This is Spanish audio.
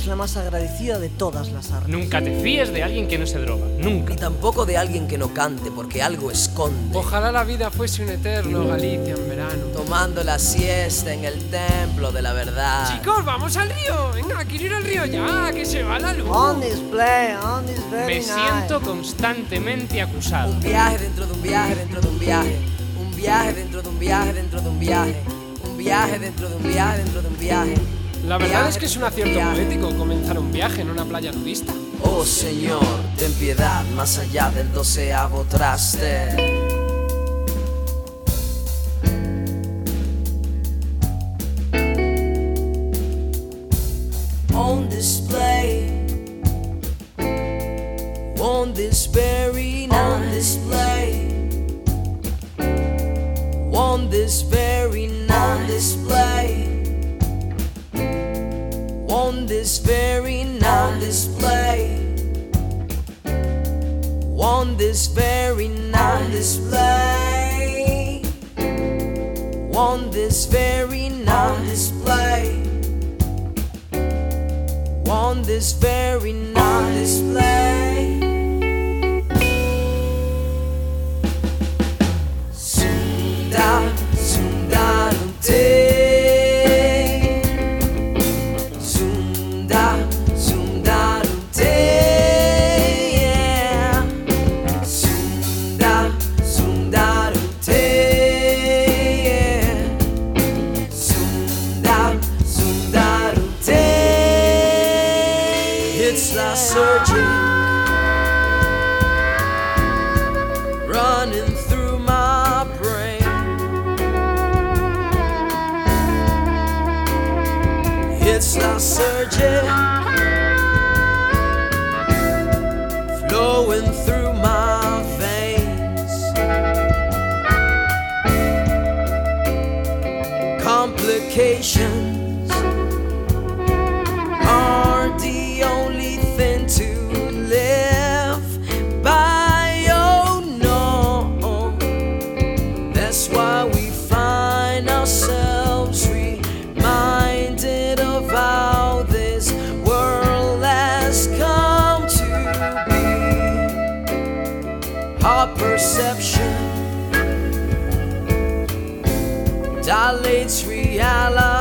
es la más agradecida de todas las artes. Nunca te fíes de alguien que no se droga. Nunca. Ni tampoco de alguien que no cante, porque algo esconde. Ojalá la vida fuese un eterno Galicia en verano. Tomando la siesta en el templo de la verdad. Chicos, vamos al río. Venga, quiero ir al río ya, que se va la luz. On display, on very Me siento constantemente acusado. Un viaje dentro de un viaje dentro de un viaje. Un viaje dentro de un viaje dentro de un viaje. Un viaje dentro de un viaje dentro de un viaje. La verdad es que es un acierto poético comenzar un viaje en una playa nudista. Oh Señor, ten piedad más allá del doceavo traste. On display, on this very night, on display, on this very night, on display this very on display on this very on display on this very on display on this very on display La surging, running through my brain. It's la surging, flowing through my veins. Complications perception dilates reality.